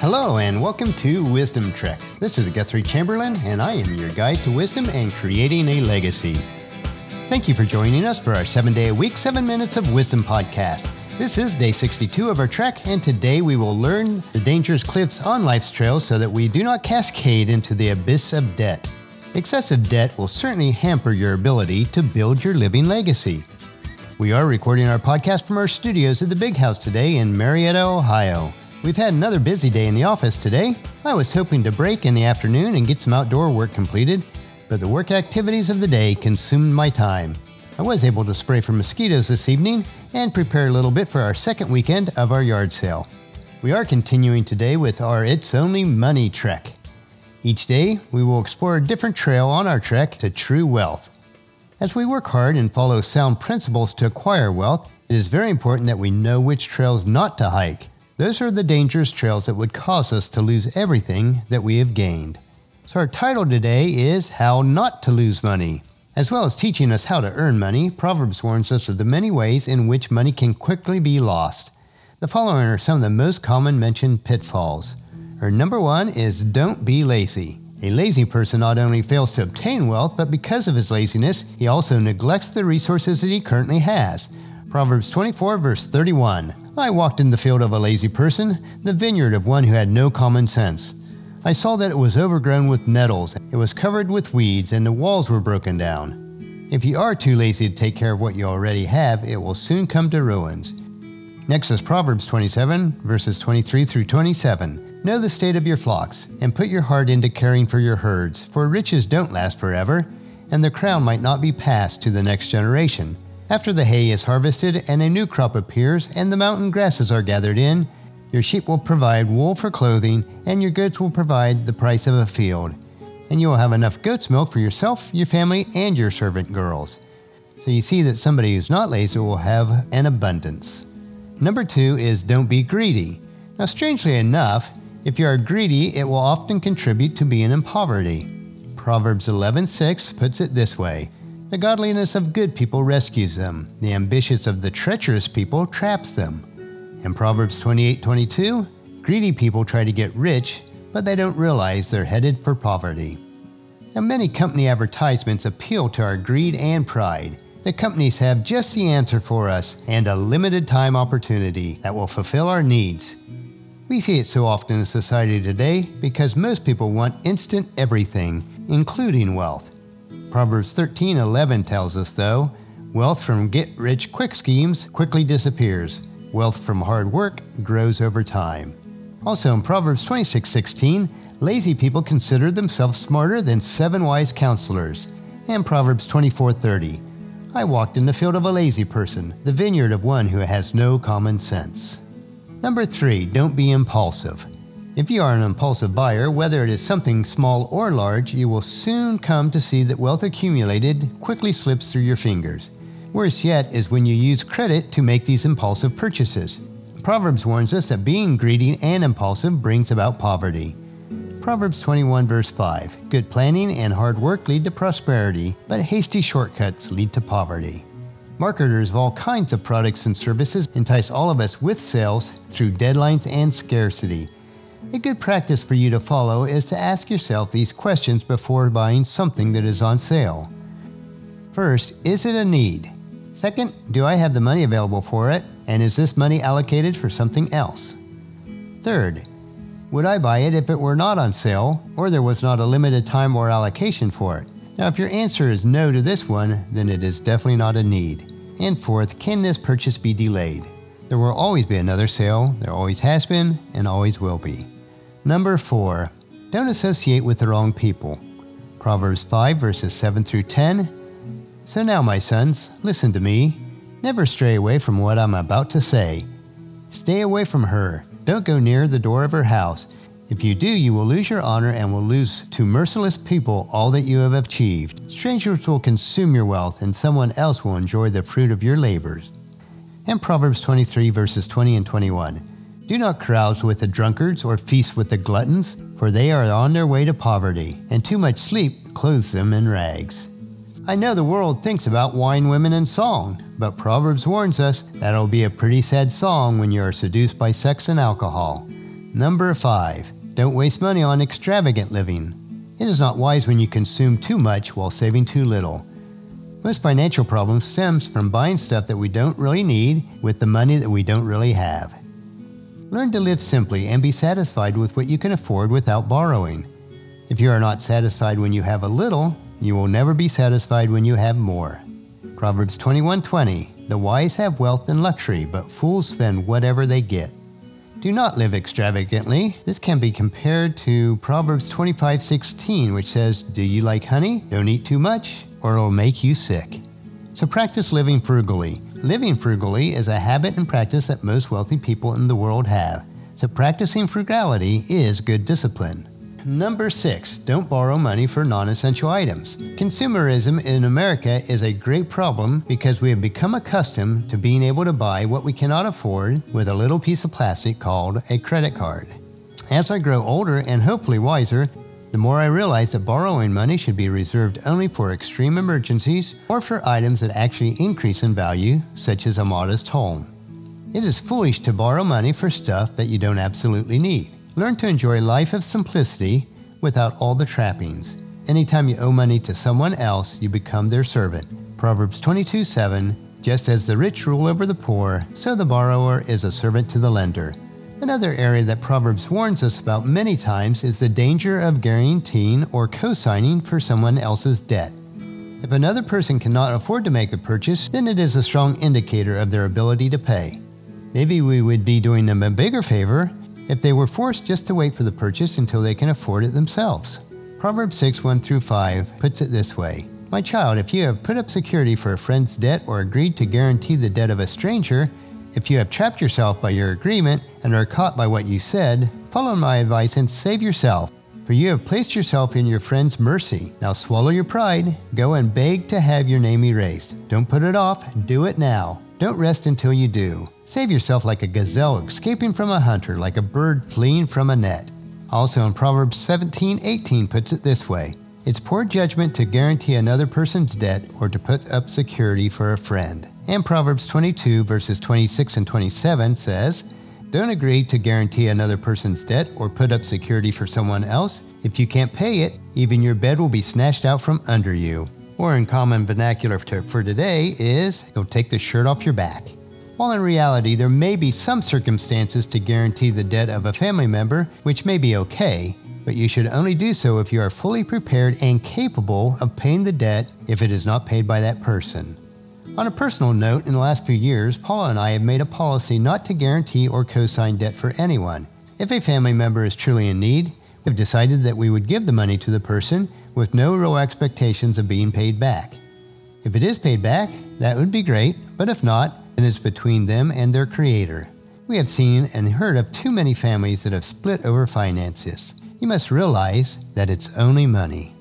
Hello, and welcome to Wisdom Trek. This is Guthrie Chamberlain, and I am your guide to wisdom and creating a legacy. Thank you for joining us for our seven day a week, seven minutes of wisdom podcast. This is day 62 of our trek, and today we will learn the dangerous cliffs on life's trail so that we do not cascade into the abyss of debt. Excessive debt will certainly hamper your ability to build your living legacy. We are recording our podcast from our studios at the Big House today in Marietta, Ohio. We've had another busy day in the office today. I was hoping to break in the afternoon and get some outdoor work completed, but the work activities of the day consumed my time. I was able to spray for mosquitoes this evening and prepare a little bit for our second weekend of our yard sale. We are continuing today with our It's Only Money trek. Each day, we will explore a different trail on our trek to true wealth. As we work hard and follow sound principles to acquire wealth, it is very important that we know which trails not to hike those are the dangerous trails that would cause us to lose everything that we have gained. So, our title today is How Not to Lose Money. As well as teaching us how to earn money, Proverbs warns us of the many ways in which money can quickly be lost. The following are some of the most common mentioned pitfalls. Our number one is don't be lazy. A lazy person not only fails to obtain wealth, but because of his laziness, he also neglects the resources that he currently has. Proverbs 24, verse 31. I walked in the field of a lazy person, the vineyard of one who had no common sense. I saw that it was overgrown with nettles, it was covered with weeds, and the walls were broken down. If you are too lazy to take care of what you already have, it will soon come to ruins. Next is Proverbs 27, verses 23 through 27. Know the state of your flocks, and put your heart into caring for your herds, for riches don't last forever, and the crown might not be passed to the next generation. After the hay is harvested and a new crop appears and the mountain grasses are gathered in, your sheep will provide wool for clothing and your goats will provide the price of a field. And you will have enough goat's milk for yourself, your family, and your servant girls. So you see that somebody who's not lazy will have an abundance. Number two is don't be greedy. Now, strangely enough, if you are greedy, it will often contribute to being in poverty. Proverbs 11:6 puts it this way: the godliness of good people rescues them. The ambitious of the treacherous people traps them. In Proverbs 28:22, greedy people try to get rich, but they don't realize they're headed for poverty. Now, many company advertisements appeal to our greed and pride. The companies have just the answer for us and a limited time opportunity that will fulfill our needs. We see it so often in society today because most people want instant everything, including wealth. Proverbs 13:11 tells us though, wealth from get-rich-quick schemes quickly disappears. Wealth from hard work grows over time. Also in Proverbs 26:16, lazy people consider themselves smarter than seven wise counselors. And Proverbs 24:30, I walked in the field of a lazy person, the vineyard of one who has no common sense. Number 3, don't be impulsive. If you are an impulsive buyer, whether it is something small or large, you will soon come to see that wealth accumulated quickly slips through your fingers. Worse yet is when you use credit to make these impulsive purchases. Proverbs warns us that being greedy and impulsive brings about poverty. Proverbs 21, verse 5 Good planning and hard work lead to prosperity, but hasty shortcuts lead to poverty. Marketers of all kinds of products and services entice all of us with sales through deadlines and scarcity. A good practice for you to follow is to ask yourself these questions before buying something that is on sale. First, is it a need? Second, do I have the money available for it? And is this money allocated for something else? Third, would I buy it if it were not on sale or there was not a limited time or allocation for it? Now, if your answer is no to this one, then it is definitely not a need. And fourth, can this purchase be delayed? There will always be another sale, there always has been, and always will be. Number four, don't associate with the wrong people. Proverbs 5, verses 7 through 10. So now, my sons, listen to me. Never stray away from what I'm about to say. Stay away from her. Don't go near the door of her house. If you do, you will lose your honor and will lose to merciless people all that you have achieved. Strangers will consume your wealth, and someone else will enjoy the fruit of your labors. And Proverbs 23, verses 20 and 21. Do not carouse with the drunkards or feast with the gluttons, for they are on their way to poverty, and too much sleep clothes them in rags. I know the world thinks about wine, women, and song, but Proverbs warns us that it'll be a pretty sad song when you are seduced by sex and alcohol. Number 5. Don't waste money on extravagant living. It is not wise when you consume too much while saving too little. Most financial problems stems from buying stuff that we don't really need with the money that we don't really have. Learn to live simply and be satisfied with what you can afford without borrowing. If you are not satisfied when you have a little, you will never be satisfied when you have more. Proverbs 21:20 The wise have wealth and luxury, but fools spend whatever they get. Do not live extravagantly. This can be compared to Proverbs 25:16, which says, "Do you like honey? Don't eat too much, or it'll make you sick." So practice living frugally. Living frugally is a habit and practice that most wealthy people in the world have. So practicing frugality is good discipline. Number six, don't borrow money for non essential items. Consumerism in America is a great problem because we have become accustomed to being able to buy what we cannot afford with a little piece of plastic called a credit card. As I grow older and hopefully wiser, the more I realize that borrowing money should be reserved only for extreme emergencies or for items that actually increase in value, such as a modest home. It is foolish to borrow money for stuff that you don't absolutely need. Learn to enjoy a life of simplicity without all the trappings. Anytime you owe money to someone else, you become their servant. Proverbs 22 7 Just as the rich rule over the poor, so the borrower is a servant to the lender. Another area that Proverbs warns us about many times is the danger of guaranteeing or co signing for someone else's debt. If another person cannot afford to make the purchase, then it is a strong indicator of their ability to pay. Maybe we would be doing them a bigger favor if they were forced just to wait for the purchase until they can afford it themselves. Proverbs 6 1 through 5 puts it this way My child, if you have put up security for a friend's debt or agreed to guarantee the debt of a stranger, if you have trapped yourself by your agreement and are caught by what you said, follow my advice and save yourself, for you have placed yourself in your friend's mercy. Now swallow your pride, go and beg to have your name erased. Don't put it off, do it now. Don't rest until you do. Save yourself like a gazelle escaping from a hunter, like a bird fleeing from a net. Also in Proverbs 17:18 puts it this way: It's poor judgment to guarantee another person's debt or to put up security for a friend. And Proverbs 22, verses 26 and 27 says, Don't agree to guarantee another person's debt or put up security for someone else. If you can't pay it, even your bed will be snatched out from under you. Or in common vernacular for today is, they'll take the shirt off your back. While in reality, there may be some circumstances to guarantee the debt of a family member, which may be okay, but you should only do so if you are fully prepared and capable of paying the debt if it is not paid by that person. On a personal note, in the last few years, Paula and I have made a policy not to guarantee or co sign debt for anyone. If a family member is truly in need, we've decided that we would give the money to the person with no real expectations of being paid back. If it is paid back, that would be great, but if not, then it's between them and their creator. We have seen and heard of too many families that have split over finances. You must realize that it's only money.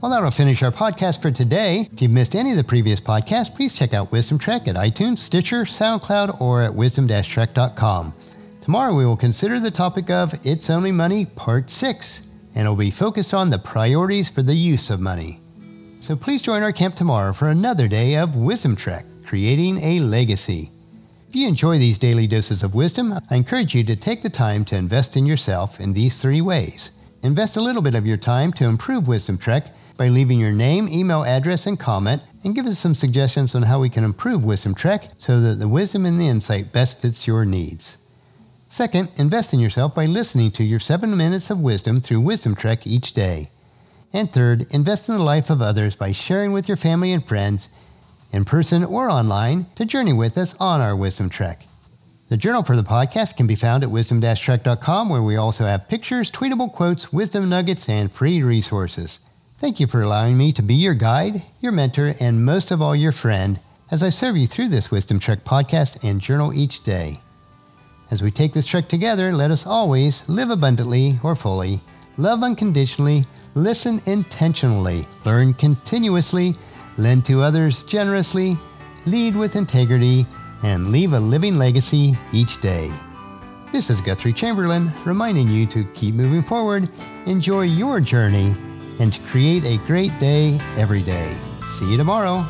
Well, that'll finish our podcast for today. If you've missed any of the previous podcasts, please check out Wisdom Trek at iTunes, Stitcher, SoundCloud, or at wisdom-trek.com. Tomorrow we will consider the topic of It's Only Money Part 6, and it will be focused on the priorities for the use of money. So please join our camp tomorrow for another day of Wisdom Trek, creating a legacy. If you enjoy these daily doses of wisdom, I encourage you to take the time to invest in yourself in these three ways. Invest a little bit of your time to improve Wisdom Trek by leaving your name, email address, and comment, and give us some suggestions on how we can improve Wisdom Trek so that the wisdom and the insight best fits your needs. Second, invest in yourself by listening to your seven minutes of wisdom through Wisdom Trek each day. And third, invest in the life of others by sharing with your family and friends, in person or online, to journey with us on our Wisdom Trek. The journal for the podcast can be found at wisdom-trek.com, where we also have pictures, tweetable quotes, wisdom nuggets, and free resources. Thank you for allowing me to be your guide, your mentor, and most of all, your friend as I serve you through this Wisdom Trek podcast and journal each day. As we take this trek together, let us always live abundantly or fully, love unconditionally, listen intentionally, learn continuously, lend to others generously, lead with integrity, and leave a living legacy each day. This is Guthrie Chamberlain reminding you to keep moving forward, enjoy your journey, and create a great day every day. See you tomorrow.